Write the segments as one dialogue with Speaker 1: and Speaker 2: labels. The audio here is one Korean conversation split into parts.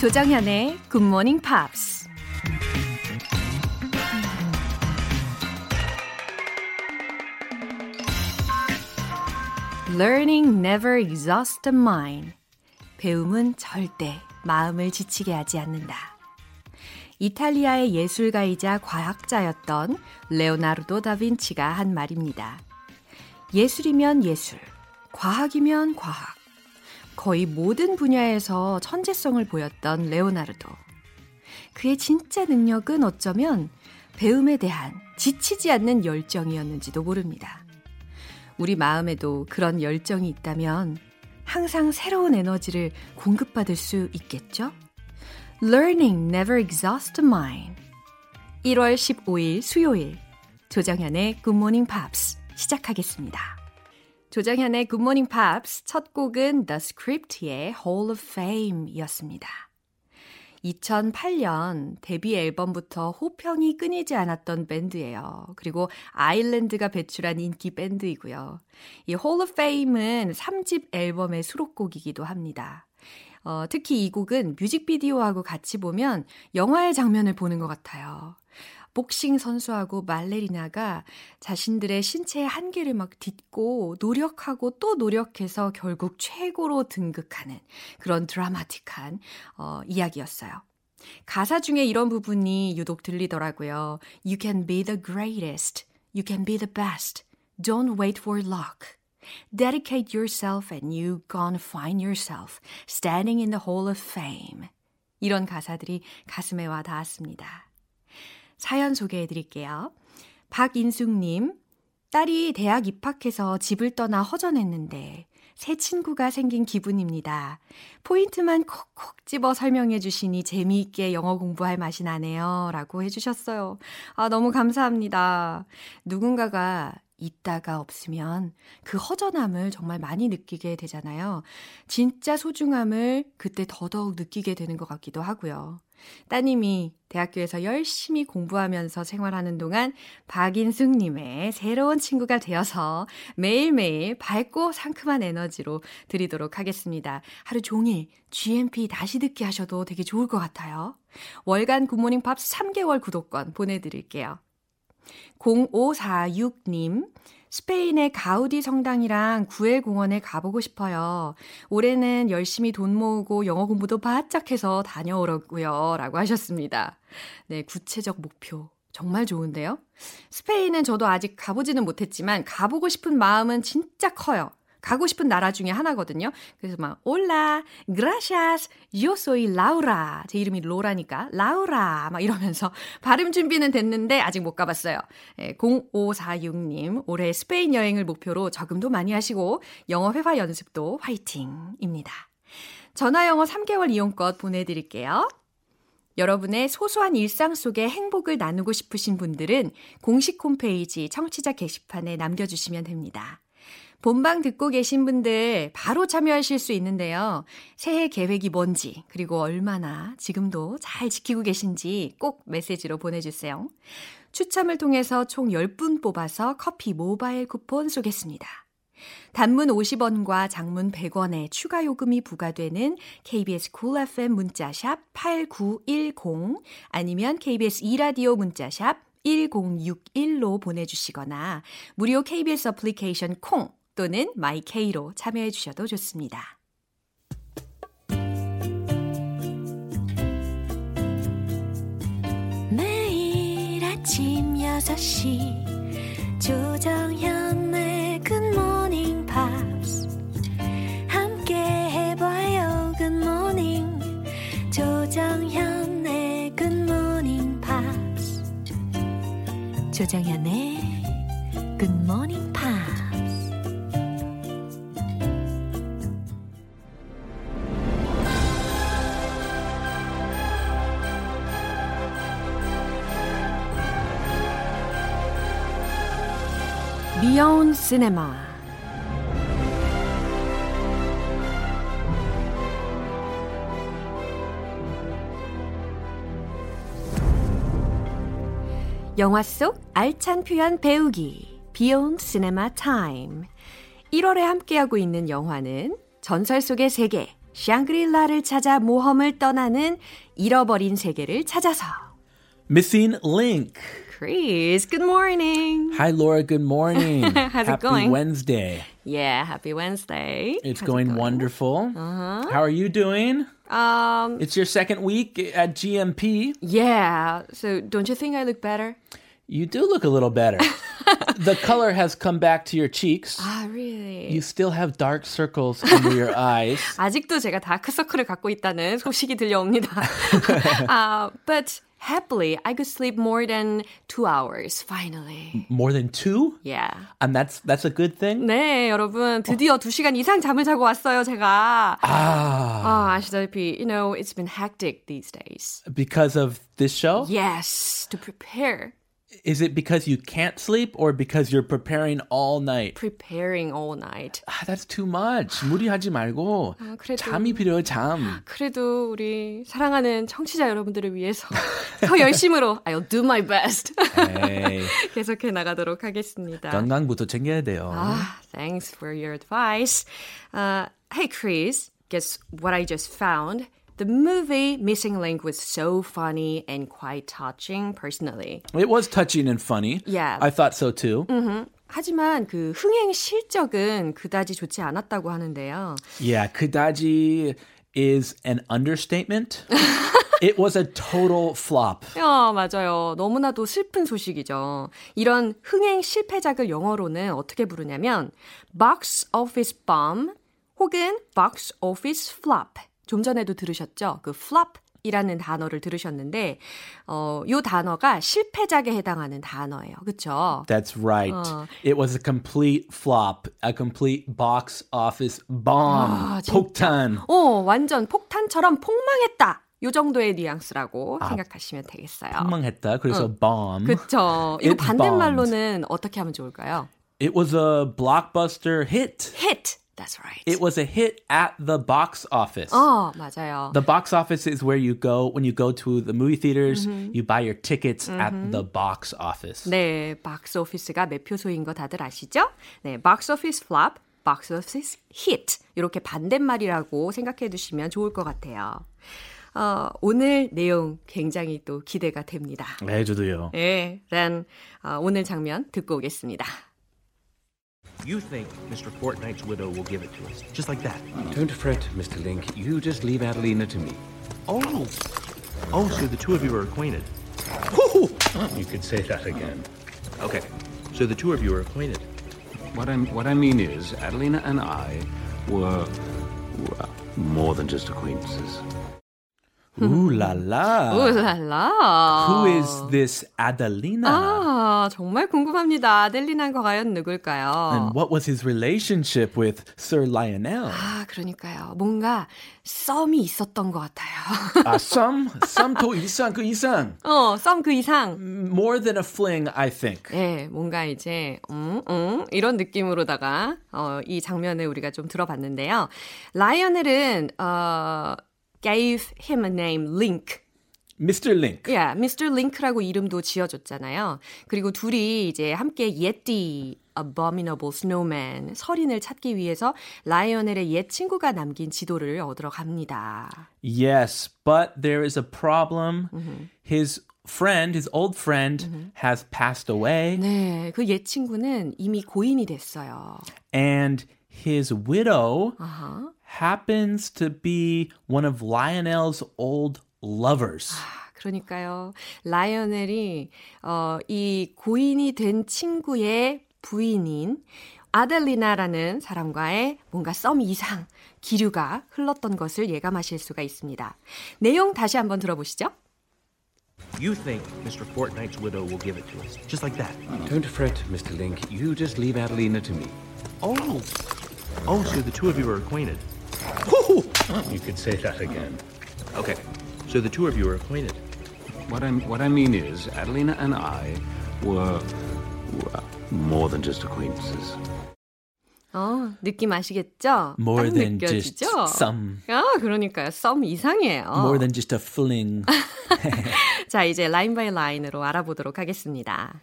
Speaker 1: 조정현의 Good Morning Pops. Learning never exhausts the mind. 배움은 절대 마음을 지치게 하지 않는다. 이탈리아의 예술가이자 과학자였던 레오나르도 다빈치가 한 말입니다. 예술이면 예술, 과학이면 과학. 거의 모든 분야에서 천재성을 보였던 레오나르도. 그의 진짜 능력은 어쩌면 배움에 대한 지치지 않는 열정이었는지도 모릅니다. 우리 마음에도 그런 열정이 있다면 항상 새로운 에너지를 공급받을 수 있겠죠? Learning never exhausts mind. 1월 15일 수요일 조정현의 Good Morning Pops 시작하겠습니다. 조정현의 Good Morning Pops 첫 곡은 The Script의 Hall of Fame 이었습니다. 2008년 데뷔 앨범부터 호평이 끊이지 않았던 밴드예요. 그리고 아일랜드가 배출한 인기 밴드이고요. 이 Hall of Fame은 3집 앨범의 수록곡이기도 합니다. 어, 특히 이 곡은 뮤직비디오하고 같이 보면 영화의 장면을 보는 것 같아요. 복싱 선수하고 말레리나가 자신들의 신체의 한계를 막 딛고 노력하고 또 노력해서 결국 최고로 등극하는 그런 드라마틱한 어, 이야기였어요. 가사 중에 이런 부분이 유독 들리더라고요. You can be the greatest. You can be the best. Don't wait for luck. Dedicate yourself and you gonna find yourself standing in the hall of fame. 이런 가사들이 가슴에 와 닿았습니다. 사연 소개해 드릴게요. 박인숙님, 딸이 대학 입학해서 집을 떠나 허전했는데 새 친구가 생긴 기분입니다. 포인트만 콕콕 집어 설명해 주시니 재미있게 영어 공부할 맛이 나네요. 라고 해주셨어요. 아, 너무 감사합니다. 누군가가 있다가 없으면 그 허전함을 정말 많이 느끼게 되잖아요. 진짜 소중함을 그때 더더욱 느끼게 되는 것 같기도 하고요. 따님이 대학교에서 열심히 공부하면서 생활하는 동안 박인숙님의 새로운 친구가 되어서 매일매일 밝고 상큼한 에너지로 드리도록 하겠습니다. 하루 종일 GMP 다시 듣기 하셔도 되게 좋을 것 같아요. 월간 굿모닝 팝스 3개월 구독권 보내드릴게요. 0546님, 스페인의 가우디 성당이랑 구엘 공원에 가보고 싶어요. 올해는 열심히 돈 모으고 영어 공부도 바짝 해서 다녀오려고요. 라고 하셨습니다. 네, 구체적 목표. 정말 좋은데요? 스페인은 저도 아직 가보지는 못했지만 가보고 싶은 마음은 진짜 커요. 가고 싶은 나라 중에 하나거든요. 그래서 막 올라, gracias, yo soy Laura. 제 이름이 로라니까 라우라 막 이러면서 발음 준비는 됐는데 아직 못 가봤어요. 예, 0546님 올해 스페인 여행을 목표로 적응도 많이 하시고 영어 회화 연습도 화이팅입니다. 전화 영어 3개월 이용권 보내드릴게요. 여러분의 소소한 일상 속의 행복을 나누고 싶으신 분들은 공식 홈페이지 청취자 게시판에 남겨주시면 됩니다. 본방 듣고 계신 분들 바로 참여하실 수 있는데요. 새해 계획이 뭔지, 그리고 얼마나 지금도 잘 지키고 계신지 꼭 메시지로 보내주세요. 추첨을 통해서 총 10분 뽑아서 커피 모바일 쿠폰 쏘겠습니다. 단문 50원과 장문 100원의 추가 요금이 부과되는 KBS Cool FM 문자샵 8910 아니면 KBS 2라디오 문자샵 1061로 보내주시거나 무료 KBS 어플리케이션 콩 또는 마이케이로 참여해 주셔도 좋습니다.
Speaker 2: 매일 아침 6시 조정현의 굿모닝 팝스 함께 해봐요 굿모닝 조정현의 굿모닝 팝스 조정현의 굿모닝
Speaker 1: Beyond Cinema 영화 속 알찬 표현 배우기 Beyond Cinema Time 1월에 함께하고 있는 영화는 전설 속의 세계 샹그릴라를 찾아 모험을 떠나는 잃어버린 세계를 찾아서.
Speaker 3: Missing Link.
Speaker 1: Chris, good morning.
Speaker 3: Hi, Laura. Good morning.
Speaker 1: How's it
Speaker 3: Happy
Speaker 1: going?
Speaker 3: Wednesday.
Speaker 1: Yeah, happy Wednesday.
Speaker 3: It's
Speaker 1: How's it
Speaker 3: going wonderful.
Speaker 1: Uh-huh.
Speaker 3: How are you doing?
Speaker 1: Um,
Speaker 3: It's your second week at GMP.
Speaker 1: yeah. So don't you think I look better?
Speaker 3: You do look a little better. the color has come back to your cheeks.
Speaker 1: Ah, really?
Speaker 3: You still have dark circles under your eyes.
Speaker 1: 아직도 제가 다크서클을 갖고 있다는 소식이 들려옵니다. uh, but happily, I could sleep more than two hours, finally.
Speaker 3: More than two?
Speaker 1: Yeah.
Speaker 3: And that's that's a good thing?
Speaker 1: 네, 여러분. 드디어 두 시간 이상 잠을 자고 왔어요, 제가.
Speaker 3: Ah,
Speaker 1: 아, 아시다시피, you know, it's been hectic these days.
Speaker 3: because of this show?
Speaker 1: Yes, to prepare.
Speaker 3: Is it because you can't sleep or because you're preparing all night?
Speaker 1: Preparing all night.
Speaker 3: Ah, that's too much. 무리하지 말고
Speaker 1: 아, 그래도-
Speaker 3: 잠이 필요해, 잠.
Speaker 1: 그래도 우리 사랑하는 청취자 여러분들을 위해서 더 열심으로 I'll do my best.
Speaker 3: 에이,
Speaker 1: 계속해 나가도록 하겠습니다.
Speaker 3: 건강부터 챙겨야 돼요.
Speaker 1: Ah, thanks for your advice. Uh, hey, Chris, guess what I just found? The movie Missing Link was so funny and quite touching personally.
Speaker 3: It was touching and funny.
Speaker 1: Yeah.
Speaker 3: I thought so too.
Speaker 1: 하지만 그 흥행 실적은 그다지 좋지 않았다고 하는데요.
Speaker 3: Yeah, 그다지 is an understatement. it was a total flop.
Speaker 1: 야, 맞아요. 너무나도 슬픈 소식이죠. 이런 흥행 실패작을 영어로는 어떻게 부르냐면 box office bomb 혹은 box office flop. 좀 전에도 들으셨죠? 그 flop 이라는 단어를 들으셨는데 어, 요 단어가 실패작에 해당하는 단어예요. 그렇죠?
Speaker 3: That's right. It was a complete flop, a complete box office bomb.
Speaker 1: 아.
Speaker 3: 폭탄.
Speaker 1: 어, 완전 폭탄처럼 폭망했다. 요 정도의 뉘앙스라고 생각하시면 되겠어요.
Speaker 3: 폭망했다. 그래서 bomb.
Speaker 1: 그쵸. 이거 반대말로는 어떻게 하면 좋을까요?
Speaker 3: It was a blockbuster hit.
Speaker 1: hit. That's right.
Speaker 3: It was a hit at the box office.
Speaker 1: 어, 맞아요.
Speaker 3: The box office is where you go when you go to the movie theaters, you buy your tickets at the box office.
Speaker 1: 네, box office가 매표소인 거 다들 아시죠? 네, box office flop, box office hit. 이렇게 반대말이라고 생각해 두시면 좋을 것 같아요. 어, 오늘 내용 굉장히 또 기대가 됩니다.
Speaker 3: 네, 저도요.
Speaker 1: 네, 란 어, 오늘 장면 듣고 오겠습니다.
Speaker 4: You think Mr. Fortnight's widow will give it to us, just like that?
Speaker 5: Don't fret, Mr. Link. You just leave Adelina to me.
Speaker 4: Oh, oh, so the two of you are acquainted.
Speaker 5: You could say that again.
Speaker 4: Okay, so the two of you are acquainted.
Speaker 5: What I'm what I mean is, Adelina and I were, were more than just acquaintances.
Speaker 3: Ooh la la.
Speaker 1: 울랄라.
Speaker 3: Who is this Adelina?
Speaker 1: 아, 정말 궁금합니다. 아델리나가 과연 누굴까요?
Speaker 3: And what was his relationship with Sir Lionel?
Speaker 1: 아, 그러니까요. 뭔가 썸이 있었던 것 같아요.
Speaker 3: 아, some, some 더 이상, 그 이상.
Speaker 1: 어, 썸 그 이상.
Speaker 3: More than a fling, I think.
Speaker 1: 네, 뭔가 이제 음, 음, 이런 느낌으로다가 어, 이 장면을 우리가 좀 들어봤는데요. 라이언엘은 어, gave him a name, Link.
Speaker 3: Mr. Link.
Speaker 1: 예, Mr. Link라고 이름도 지어줬잖아요. 그리고 둘이 이제 함께 예띠 Abominable Snowman 서린을 찾기 위해서 라이언엘의 옛 친구가 남긴 지도를 얻으러 갑니다.
Speaker 3: Yes, but there is a problem. His friend, his old friend, has passed away,
Speaker 1: 네, 그 옛 친구는 이미 고인이 됐어요.
Speaker 3: and his widow happens to be one of Lionel's old lovers.
Speaker 1: 그러니까요. 라이언엘이 어, 이 고인이 된 친구의 부인인 아델리나라는 사람과의 뭔가 썸 이상 기류가 흘렀던 것을 예감하실 수가 있습니다. 내용 다시 한번 들어보시죠.
Speaker 4: You think Mr. Fortnight's widow will give it to us, just like that?
Speaker 5: Don't fret, Mr. Link. You just leave Adelina to me.
Speaker 4: Oh, oh, so the two of you are acquainted.
Speaker 5: You could say that again.
Speaker 4: Okay, so the two of you are acquainted.
Speaker 5: What I'm what I mean is, Adelina and I were, were more than just acquaintances.
Speaker 1: 어, 느낌 아시겠죠?
Speaker 3: More
Speaker 1: 딱
Speaker 3: than just
Speaker 1: 느껴지죠?
Speaker 3: some.
Speaker 1: 아, 그러니까요. 썸 이상이에요.
Speaker 3: More than just a fling.
Speaker 1: 자, 이제 라인 바이 라인으로 알아보도록 하겠습니다.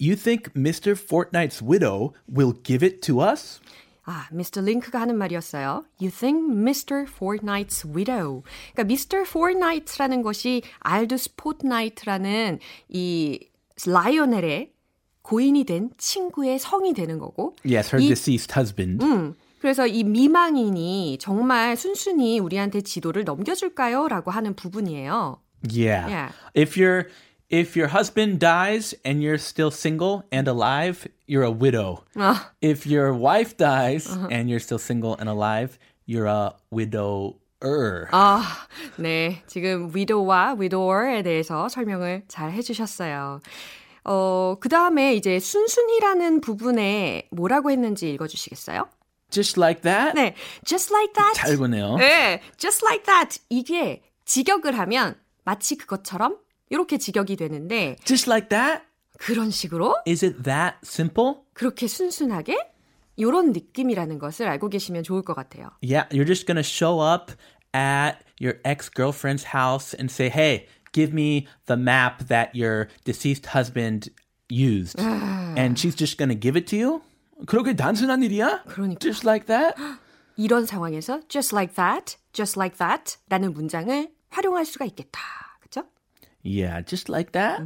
Speaker 3: You think Mr. Fortnight's widow will give it to us?
Speaker 1: 아, Mr. Link가 하는 말이었어요. You think Mr. Fortnight's widow. 그러니까 Mr. Fortnight라는 것이 Aldous Fortnight라는 이 라이오넬의 고인이 된 친구의 성이 되는 거고.
Speaker 3: Yes, her
Speaker 1: 이-
Speaker 3: deceased husband.
Speaker 1: 음, 그래서 이 미망인이 정말 순순히 우리한테 지도를 넘겨줄까요? 라고 하는 부분이에요.
Speaker 3: Yeah.
Speaker 1: Yeah.
Speaker 3: If your if your husband dies and you're still single and alive, you're a widow.
Speaker 1: 아,
Speaker 3: If your wife dies and you're still single and alive, you're a widower.
Speaker 1: 아, 네. 지금 widow와 widower에 대해서 설명을 잘 해주셨어요. 어, 그 다음에 이제 순순히라는 부분에 뭐라고 했는지 읽어주시겠어요?
Speaker 3: Just like that?
Speaker 1: 네. Just like that.
Speaker 3: 잘 보네요.
Speaker 1: 네. Just like that. 이게 직역을 하면 마치 그것처럼 이렇게 직역이 되는데
Speaker 3: Just like that?
Speaker 1: 그런 식으로
Speaker 3: Is it that simple?
Speaker 1: 그렇게 순순하게 이런 느낌이라는 것을 알고 계시면 좋을 것 같아요.
Speaker 3: Yeah, you're just to show up at your ex-girlfriend's house and say, "Hey, give me the map that your deceased husband used." and she's just to give it to you? 그렇게 단순한 일이야?
Speaker 1: 그러니까.
Speaker 3: Just like that?
Speaker 1: 이런 상황에서 just like that, just like that 라는 문장을 활용할 수가 있겠다. 그죠?
Speaker 3: Yeah, just like that.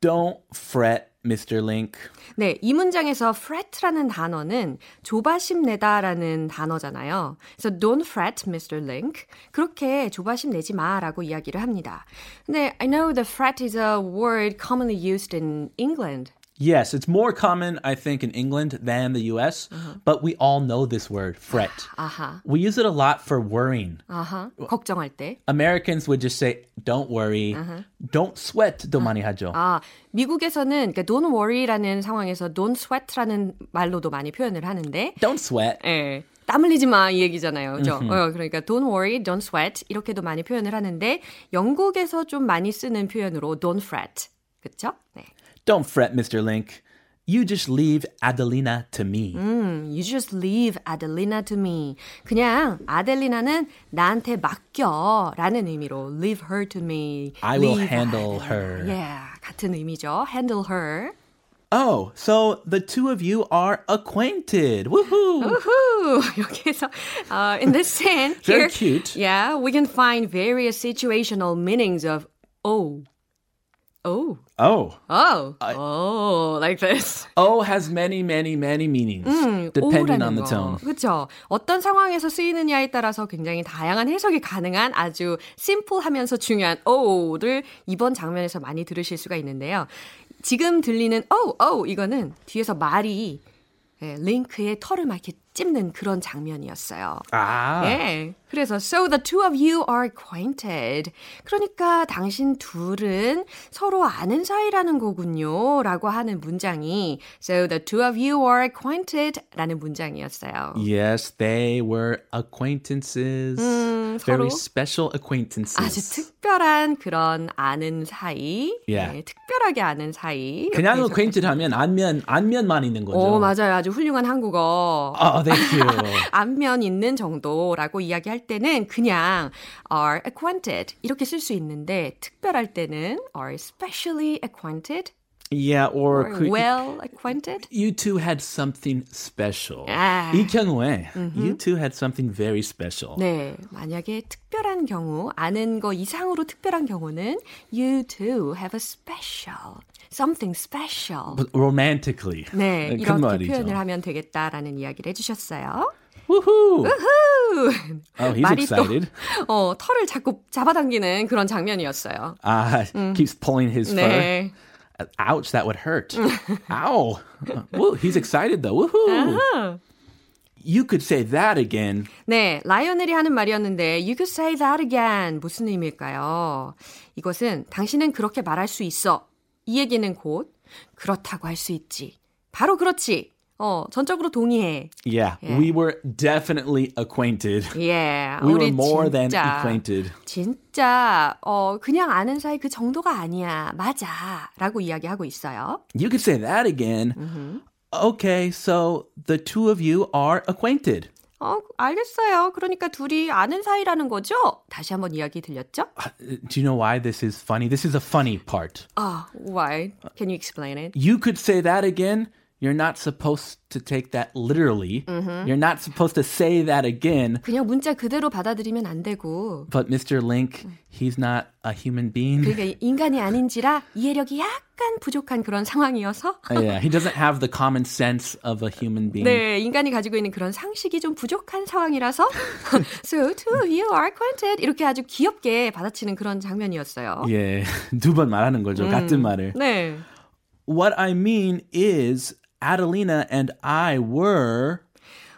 Speaker 3: Don't fret, Mr. Link.
Speaker 1: 네, 이 문장에서 fret라는 단어는 조바심 내다라는 단어잖아요. 그래서 don't fret, Mr. Link. 그렇게 조바심 내지 마라고 이야기를 합니다. 근데 I know the fret is a word commonly used in England.
Speaker 3: Yes, it's more common, I think, in England than the US, but we all know this word, fret.
Speaker 1: 아하,
Speaker 3: We use it a lot for worrying.
Speaker 1: 아하, 걱정할 때.
Speaker 3: Americans would just say, don't worry, don't sweat도 많이 하죠.
Speaker 1: 아, 미국에서는 그러니까 don't worry라는 상황에서 don't sweat라는 말로도 많이 표현을 하는데
Speaker 3: Don't sweat.
Speaker 1: 예. 땀 흘리지 마 이 얘기잖아요. 그죠? 어, 그러니까 don't worry, don't sweat 이렇게도 많이 표현을 하는데 영국에서 좀 많이 쓰는 표현으로 don't fret. 그렇죠? 네.
Speaker 3: Don't fret, Mr. Link. You just leave Adelina to me.
Speaker 1: 음, you just leave Adelina to me. 그냥 아델리나는 나한테 맡겨라는 의미로 leave her to me.
Speaker 3: I will
Speaker 1: Leave
Speaker 3: handle
Speaker 1: Adelina.
Speaker 3: her.
Speaker 1: Yeah, 같은 의미죠. handle her.
Speaker 3: Oh, so the two of you are acquainted. Woohoo!
Speaker 1: Woohoo! 여기서 uh, in this scene
Speaker 3: Very
Speaker 1: here,
Speaker 3: cute.
Speaker 1: Yeah, we can find various situational meanings of oh, Oh,
Speaker 3: Oh.
Speaker 1: oh, oh, like this.
Speaker 3: O has many, many, many meanings, depending on the tone.
Speaker 1: 그렇죠. 어떤 상황에서 쓰이느냐에 따라서 굉장히 다양한 해석이 가능한 아주 심플하면서 중요한 oh를 이번 장면에서 많이 들으실 수가 있는데요. 지금 들리는 oh, oh 이거는 뒤에서 말이 예, 링크의 털을 막 이렇게 찝는 그런 장면이었어요.
Speaker 3: Ah.
Speaker 1: 예. 그래서 so the two of you are acquainted. 그러니까 당신 둘은 서로 아는 사이라는 거군요라고 하는 문장이 so the two of you are acquainted라는 문장이었어요.
Speaker 3: Yes, they were acquaintances. Very
Speaker 1: 서로
Speaker 3: special acquaintances.
Speaker 1: 아주 특별한 그런 아는 사이.
Speaker 3: Yeah.
Speaker 1: 예, 특별하게 아는 사이.
Speaker 3: 그냥 acquainted 하면 안면 안면만 있는 거죠.
Speaker 1: 오, 맞아요. 아주 훌륭한 한국어.
Speaker 3: Oh, thank you.
Speaker 1: 안면 있는 정도라고 이야기할 때는 그냥 are acquainted 이렇게 쓸 수 있는데 특별할 때는 are especially acquainted
Speaker 3: yeah, or,
Speaker 1: or well acquainted.
Speaker 3: you two had something special.
Speaker 1: 아.
Speaker 3: 이 경우에 you two had something very special.
Speaker 1: 네, 만약에 특별한 경우, 아는 거 이상으로 특별한 경우는 you two have a special, something special.
Speaker 3: But romantically.
Speaker 1: 네,
Speaker 3: 큰
Speaker 1: 이렇게
Speaker 3: 말이죠.
Speaker 1: 표현을 하면 되겠다라는 이야기를 해주셨어요.
Speaker 3: Woohoo!
Speaker 1: 후!
Speaker 3: Oh, he's excited.
Speaker 1: 또 어, 털을 자꾸 잡아당기는 그런 장면이었어요.
Speaker 3: Ah, keeps pulling his fur.
Speaker 1: 네.
Speaker 3: Ouch, that would hurt. Ow. Well, he's excited though. Woohoo. You could say that again.
Speaker 1: 네, 라이오넬이 하는 말이었는데 You could say that again. 무슨 의미일까요? 이것은 당신은 그렇게 말할 수 있어. 이 얘기는 곧 그렇다고 할 수 있지. 바로 그렇지. 어, 전적으로 동의해.
Speaker 3: Yeah,
Speaker 1: Yeah.
Speaker 3: we were definitely acquainted.
Speaker 1: 예.
Speaker 3: We were more than
Speaker 1: 진짜,
Speaker 3: acquainted.
Speaker 1: 진짜 어 그냥 아는 사이 그 정도가 아니야. 맞아라고 이야기하고 있어요.
Speaker 3: You could say that again. Okay, so the two of you are acquainted.
Speaker 1: 어, 알겠어요. 그러니까 둘이 아는 사이라는 거죠? 다시 한번 이야기 들렸죠?
Speaker 3: Uh, Do you know why this is funny? This is a funny part.
Speaker 1: 아, why? Can you explain it?
Speaker 3: You could say that again. you're not supposed to take that literally. You're not supposed to say that again.
Speaker 1: 그냥 문자 그대로 받아들이면 안 되고
Speaker 3: But Mr. Link, he's not a human being.
Speaker 1: 그러니까 인간이 아닌지라 이해력이 약간 부족한 그런 상황이어서
Speaker 3: yeah, he doesn't have the common sense of a human being.
Speaker 1: 네, 인간이 가지고 있는 그런 상식이 좀 부족한 상황이라서 So two of you are acquainted 이렇게 아주 귀엽게 받아치는 그런 장면이었어요.
Speaker 3: 예, 두 번 말하는 거죠. 같은 말을.
Speaker 1: 네.
Speaker 3: What I mean is Adelina and I were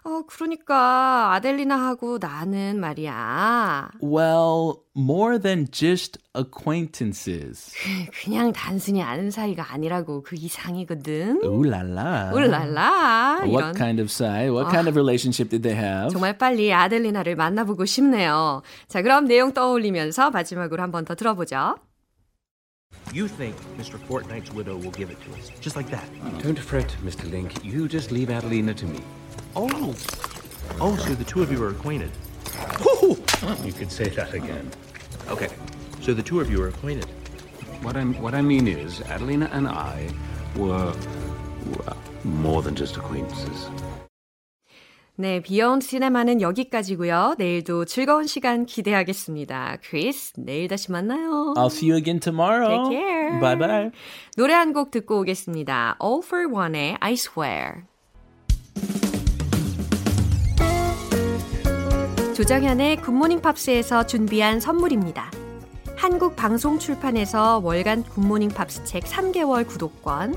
Speaker 1: 어, 그러니까 아델리나하고 나는 말이야.
Speaker 3: well more than just acquaintances.
Speaker 1: 그냥 단순히 아는 사이가 아니라고 그 이상이거든.
Speaker 3: La.
Speaker 1: 울랄라.
Speaker 3: What kind of side? What kind of relationship did they have?
Speaker 1: 정말 빨리 아델리나를 만나보고 싶네요. 자, 그럼 내용 떠올리면서 마지막으로 한 번 더 들어보죠.
Speaker 4: You think Mr. Fortnight's widow will give it to us, just like that.
Speaker 5: Don't fret, Mr. Link. You just leave Adelina to me.
Speaker 4: Oh, oh, so the two of you are acquainted.
Speaker 5: You could say that again.
Speaker 4: Okay, so the two of you are acquainted.
Speaker 5: What I what I mean is, Adelina and I were well, more than just acquaintances.
Speaker 1: 네, 비욘 시네마는 여기까지고요. 내일도 즐거운 시간 기대하겠습니다. 크리스, 내일 다시 만나요.
Speaker 3: I'll see you again tomorrow.
Speaker 1: Take care.
Speaker 3: Bye bye.
Speaker 1: 노래 한 곡 듣고 오겠습니다. All for One의 I Swear. 조정현의 굿모닝 팝스에서 준비한 선물입니다. 한국 방송 출판에서 월간 굿모닝 팝스 책 3개월 구독권,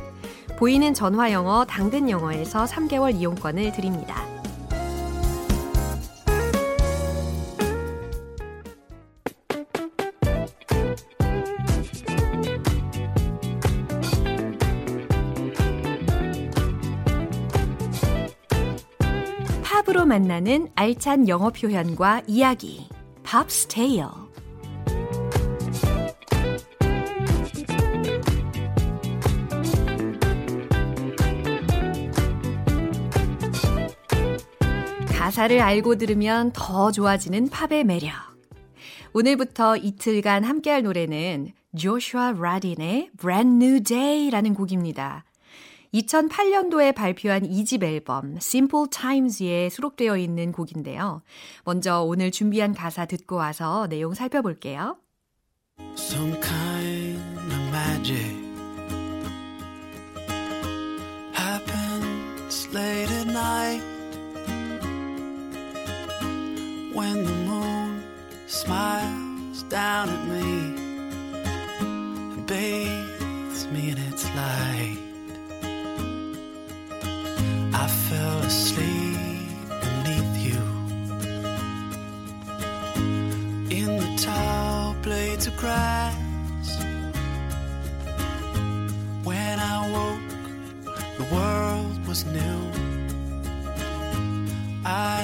Speaker 1: 보이는 전화 영어 당근 영어에서 3개월 이용권을 드립니다. 만나는 알찬 영어 표현과 이야기. Pop's Tale. 가사를 알고 들으면 더 좋아지는 팝의 매력. 오늘부터 이틀간 함께할 노래는 조슈아 라딘의 Brand New Day라는 곡입니다. 2008년도에 발표한 2집 앨범 Simple Times에 수록되어 있는 곡인데요. 먼저 오늘 준비한 가사 듣고 와서 내용 살펴볼게요.
Speaker 6: Some kind of magic happens late at night when the moon smiles down at me and bathes me in its light. I fell asleep beneath you in the tall blades of grass. When I woke, the world was new. I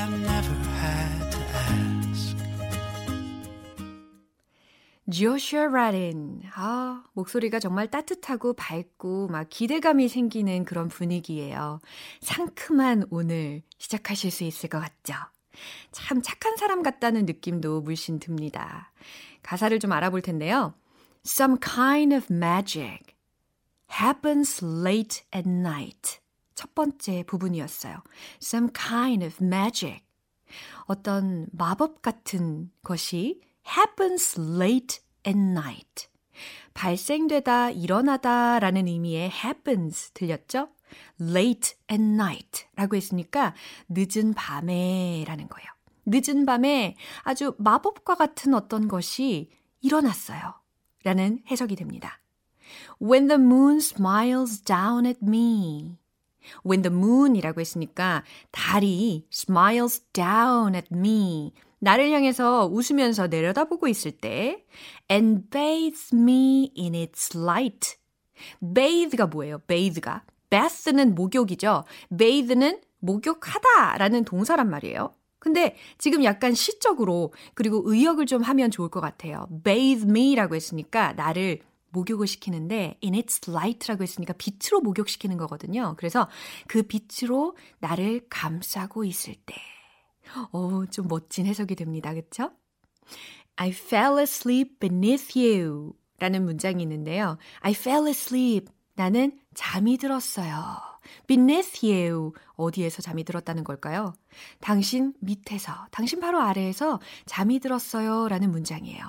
Speaker 1: 조슈아 라딘. 아, 목소리가 정말 따뜻하고 밝고 막 기대감이 생기는 그런 분위기예요. 상큼한 오늘 시작하실 수 있을 것 같죠? 참 착한 사람 같다는 느낌도 물씬 듭니다. 가사를 좀 알아볼 텐데요. Some kind of magic happens late at night. 첫 번째 부분이었어요. Some kind of magic. 어떤 마법 같은 것이 happens late at night. 발생되다, 일어나다 라는 의미의 happens 들렸죠? late at night 라고 했으니까 늦은 밤에 라는 거예요. 늦은 밤에 아주 마법과 같은 어떤 것이 일어났어요. 라는 해석이 됩니다. When the moon smiles down at me. When the moon이라고 했으니까 달이 smiles down at me. 나를 향해서 웃으면서 내려다보고 있을 때 and bathes me in its light. bathe가 뭐예요? bathe가. bath는 목욕이죠. bathe는 목욕하다라는 동사란 말이에요. 근데 지금 약간 시적으로 그리고 의역을 좀 하면 좋을 것 같아요. bathe me라고 했으니까 나를 목욕을 시키는데 in its light라고 했으니까 빛으로 목욕시키는 거거든요. 그래서 그 빛으로 나를 감싸고 있을 때. 어, 좀 멋진 해석이 됩니다. 그쵸? I fell asleep beneath you 라는 문장이 있는데요. I fell asleep. 나는 잠이 들었어요. beneath you. 어디에서 잠이 들었다는 걸까요? 당신 밑에서, 당신 바로 아래에서 잠이 들었어요. 라는 문장이에요.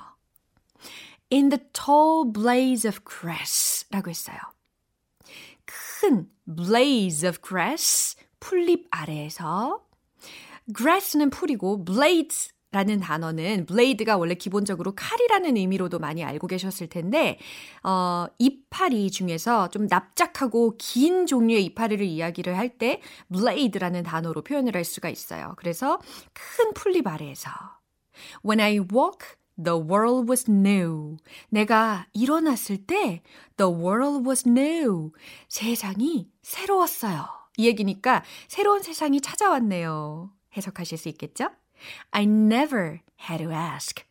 Speaker 1: In the tall blaze of grass 라고 했어요. 큰 blaze of grass, 풀잎 아래에서 grass는 풀이고 blades 라는 단어는 blade가 원래 기본적으로 칼이라는 의미로도 많이 알고 계셨을 텐데 어, 이파리 중에서 좀 납작하고 긴 종류의 이파리를 이야기를 할 때 blade라는 단어로 표현을 할 수가 있어요. 그래서 큰 풀잎 아래에서 When I walk, the world was new. 내가 일어났을 때 the world was new. 세상이 새로웠어요. 이 얘기니까 새로운 세상이 찾아왔네요. 해석하실 수 있겠죠? I never had to ask.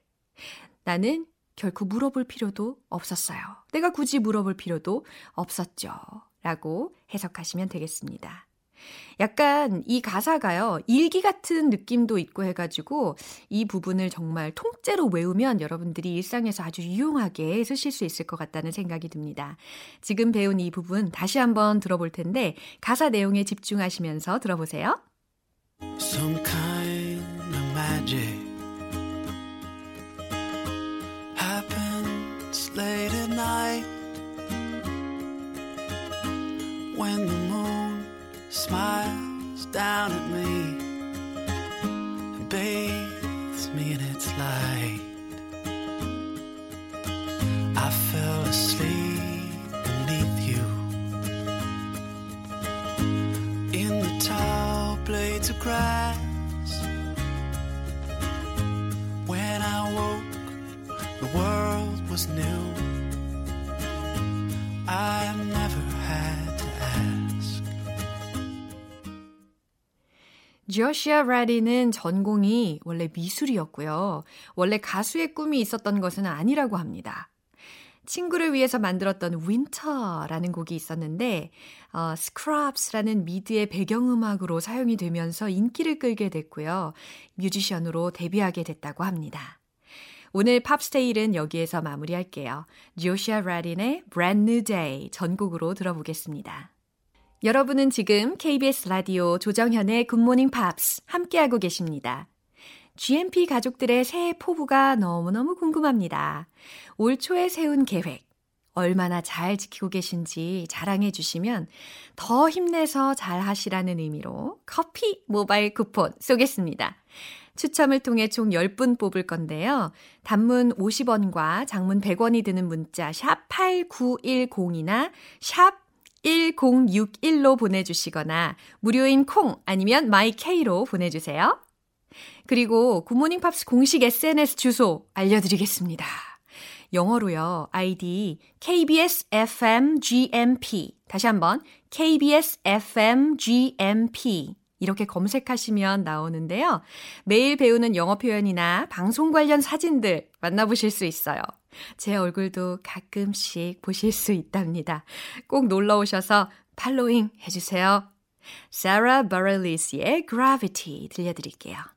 Speaker 1: 나는 결코 물어볼 필요도 없었어요. 내가 굳이 물어볼 필요도 없었죠. 라고 해석하시면 되겠습니다. 약간 이 가사가요, 일기 같은 느낌도 있고 해가지고 이 부분을 정말 통째로 외우면 여러분들이 일상에서 아주 유용하게 쓰실 수 있을 것 같다는 생각이 듭니다. 지금 배운 이 부분 다시 한번 들어볼 텐데 가사 내용에 집중하시면서 들어보세요.
Speaker 6: Some kind of magic happens late at night when the moon smiles down at me and bathes me in its light. I fell asleep grass. When I woke, the world was new. I never had to ask.
Speaker 1: 조시아 라디는 전공이 원래 미술이었고요. 원래 가수의 꿈이 있었던 것은 아니라고 합니다. 친구를 위해서 만들었던 Winter라는 곡이 있었는데 어, Scrubs라는 미드의 배경음악으로 사용이 되면서 인기를 끌게 됐고요. 뮤지션으로 데뷔하게 됐다고 합니다. 오늘 팝스테일은 여기에서 마무리할게요. Joshua Radin의 Brand New Day 전곡으로 들어보겠습니다. 여러분은 지금 KBS 라디오 조정현의 굿모닝 팝스 함께하고 계십니다. GMP 가족들의 새해 포부가 너무너무 궁금합니다. 올 초에 세운 계획, 얼마나 잘 지키고 계신지 자랑해 주시면 더 힘내서 잘 하시라는 의미로 커피 모바일 쿠폰 쏘겠습니다. 추첨을 통해 총 10분 뽑을 건데요. 단문 50원과 장문 100원이 드는 문자 샵 8910이나 샵 1061로 보내주시거나 무료인 콩 아니면 마이케이로 보내주세요. 그리고 굿모닝 팝스 공식 SNS 주소 알려드리겠습니다. 영어로요. 아이디 KBS FM GMP 다시 한번 KBS FM GMP 이렇게 검색하시면 나오는데요. 매일 배우는 영어 표현이나 방송 관련 사진들 만나보실 수 있어요. 제 얼굴도 가끔씩 보실 수 있답니다. 꼭 놀러 오셔서 팔로잉 해주세요. Sarah Bareilles 의 Gravity 들려드릴게요.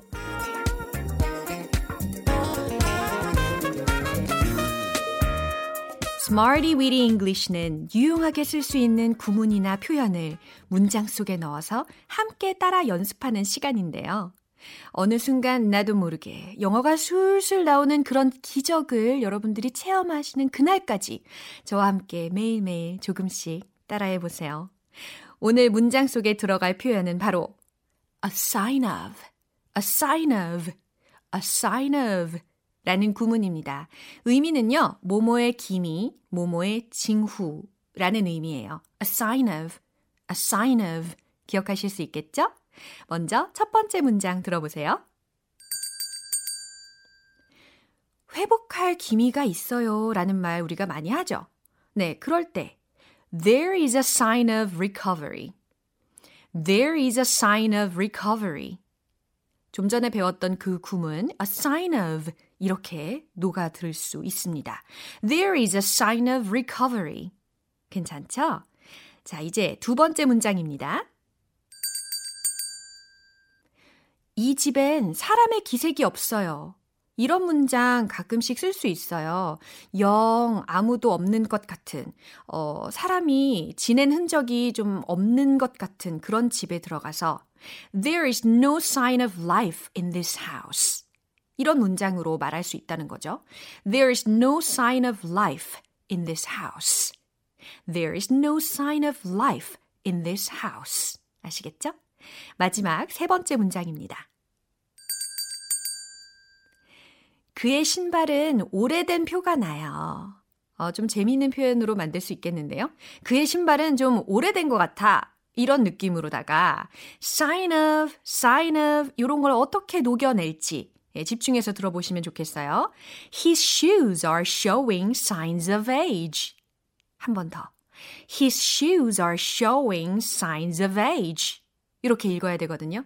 Speaker 1: Smarty Weedy English는 유용하게 쓸 수 있는 구문이나 표현을 문장 속에 넣어서 함께 따라 연습하는 시간인데요. 어느 순간 나도 모르게 영어가 술술 나오는 그런 기적을 여러분들이 체험하시는 그날까지 저와 함께 매일매일 조금씩 따라해 보세요. 오늘 문장 속에 들어갈 표현은 바로 a sign of, a sign of, a sign of 라는 구문입니다. 의미는요, 모모의 기미, 모모의 징후 라는 의미예요. a sign of, a sign of 기억하실 수 있겠죠? 먼저 첫 번째 문장 들어보세요. 회복할 기미가 있어요 라는 말 우리가 많이 하죠. 네, 그럴 때 There is a sign of recovery. There is a sign of recovery. 좀 전에 배웠던 그 구문 a sign of 이렇게 녹아들 수 있습니다. There is a sign of recovery. 괜찮죠? 자, 이제 두 번째 문장입니다. 이 집엔 사람의 기색이 없어요. 이런 문장 가끔씩 쓸 수 있어요. 영 아무도 없는 것 같은, 어, 사람이 지낸 흔적이 좀 없는 것 같은 그런 집에 들어가서 There is no sign of life in this house. 이런 문장으로 말할 수 있다는 거죠. There is no sign of life in this house. There is no sign of life in this house. 아시겠죠? 마지막 세 번째 문장입니다. 그의 신발은 오래된 표가 나요. 어, 좀 재미있는 표현으로 만들 수 있겠는데요. 그의 신발은 좀 오래된 것 같아. 이런 느낌으로다가 sign of, sign of 이런 걸 어떻게 녹여낼지 예, 집중해서 들어보시면 좋겠어요. His shoes are showing signs of age. 한 번 더. His shoes are showing signs of age. 이렇게 읽어야 되거든요.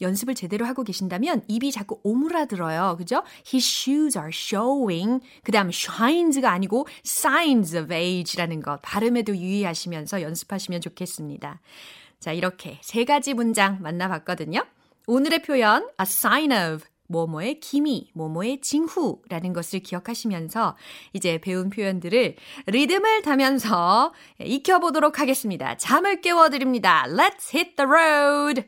Speaker 1: 연습을 제대로 하고 계신다면 입이 자꾸 오므라들어요. 그죠? His shoes are showing. 그 다음 shines가 아니고 signs of age라는 것. 발음에도 유의하시면서 연습하시면 좋겠습니다. 자, 이렇게 세 가지 문장 만나봤거든요. 오늘의 표현 a sign of 뭐뭐의 기미, 뭐뭐의 징후라는 것을 기억하시면서 이제 배운 표현들을 리듬을 타면서 익혀보도록 하겠습니다. 잠을 깨워드립니다. Let's hit the road!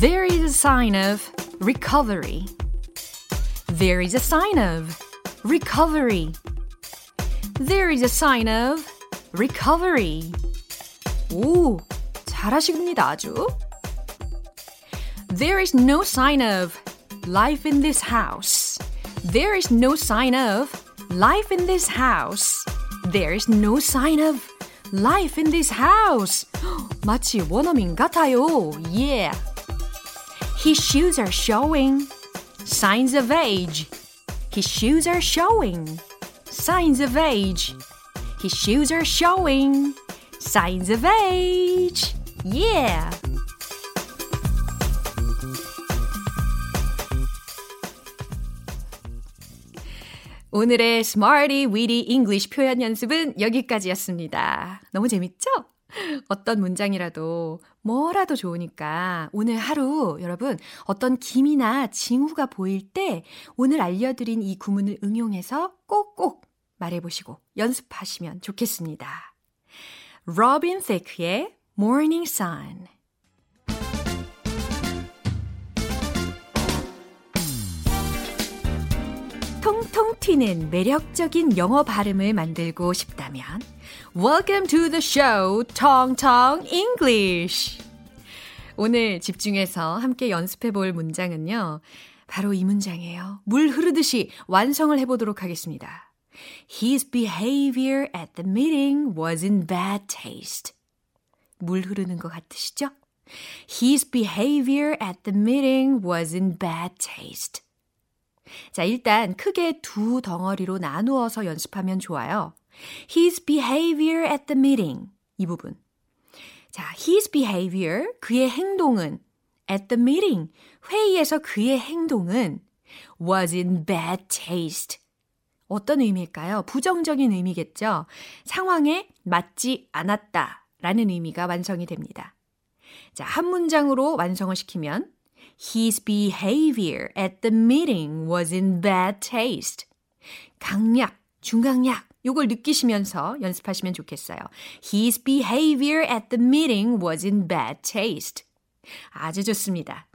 Speaker 1: There is a sign of recovery. There is a sign of recovery. There is a sign of recovery. 오, 잘하십니다, 아주. There is no sign of life in this house. There is no sign of life in this house. There is no sign of life in this house. 마치 원어민 같아요. Yeah. His shoes are showing signs of age. His shoes are showing signs of age. His shoes are showing signs of age. Yeah. 오늘의 Smarty Weedy English 표현 연습은 여기까지였습니다. 너무 재밌죠? 어떤 문장이라도 뭐라도 좋으니까 오늘 하루 여러분 어떤 기미나 징후가 보일 때 오늘 알려드린 이 구문을 응용해서 꼭꼭 말해보시고 연습하시면 좋겠습니다. 로빈 시크의 Morning Sun 통통 튀는 매력적인 영어 발음을 만들고 싶다면 Welcome to the show, 텅텅 English. 오늘 집중해서 함께 연습해 볼 문장은요. 바로 이 문장이에요. 물 흐르듯이 완성을 해 보도록 하겠습니다. His behavior at the meeting was in bad taste. 물 흐르는 것 같으시죠? His behavior at the meeting was in bad taste. 자, 일단 크게 두 덩어리로 나누어서 연습하면 좋아요. His behavior at the meeting. 이 부분. 자, his behavior, 그의 행동은 at the meeting, 회의에서 그의 행동은 was in bad taste. 어떤 의미일까요? 부정적인 의미겠죠? 상황에 맞지 않았다 라는 의미가 완성이 됩니다. 자, 한 문장으로 완성을 시키면 His behavior at the meeting was in bad taste. 강약, 중강약, 요걸 느끼시면서 연습하시면 좋겠어요. His behavior at the meeting was in bad taste. 아주 좋습니다.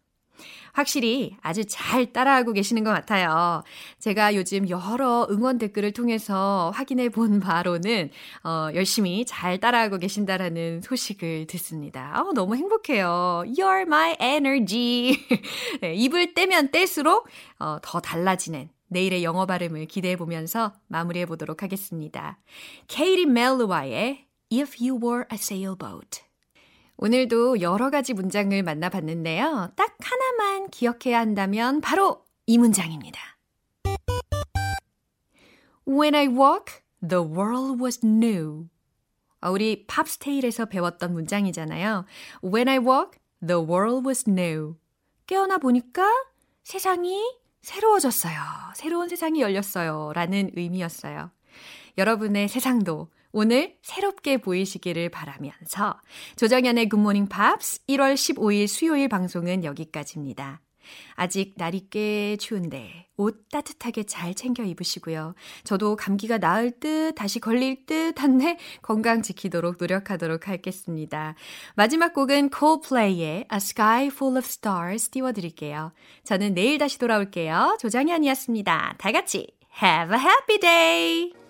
Speaker 1: 확실히 아주 잘 따라하고 계시는 것 같아요. 제가 요즘 여러 응원 댓글을 통해서 확인해 본 바로는 어, 열심히 잘 따라하고 계신다라는 소식을 듣습니다. 어, 너무 행복해요. You're my energy. 네, 입을 떼면 뗄수록 어, 더 달라지는 내일의 영어 발음을 기대해 보면서 마무리해 보도록 하겠습니다. 케이리 멜루와의 If You Were a Sailboat. 오늘도 여러 가지 문장을 만나봤는데요. 딱 하나만 기억해야 한다면 바로 이 문장입니다. When I walk, the world was new. 어, 우리 팝스테일에서 배웠던 문장이잖아요. When I woke, the world was new. 깨어나 보니까 세상이 새로워졌어요. 새로운 세상이 열렸어요. 라는 의미였어요. 여러분의 세상도 오늘 새롭게 보이시기를 바라면서 조정현의 굿모닝 팝스 1월 15일 수요일 방송은 여기까지입니다. 아직 날이 꽤 추운데 옷 따뜻하게 잘 챙겨 입으시고요. 저도 감기가 나을 듯 다시 걸릴 듯 한데 건강 지키도록 노력하도록 하겠습니다. 마지막 곡은 Coldplay의 A Sky Full of Stars 띄워드릴게요. 저는 내일 다시 돌아올게요. 조장현이었습니다. 다 같이 Have a happy day!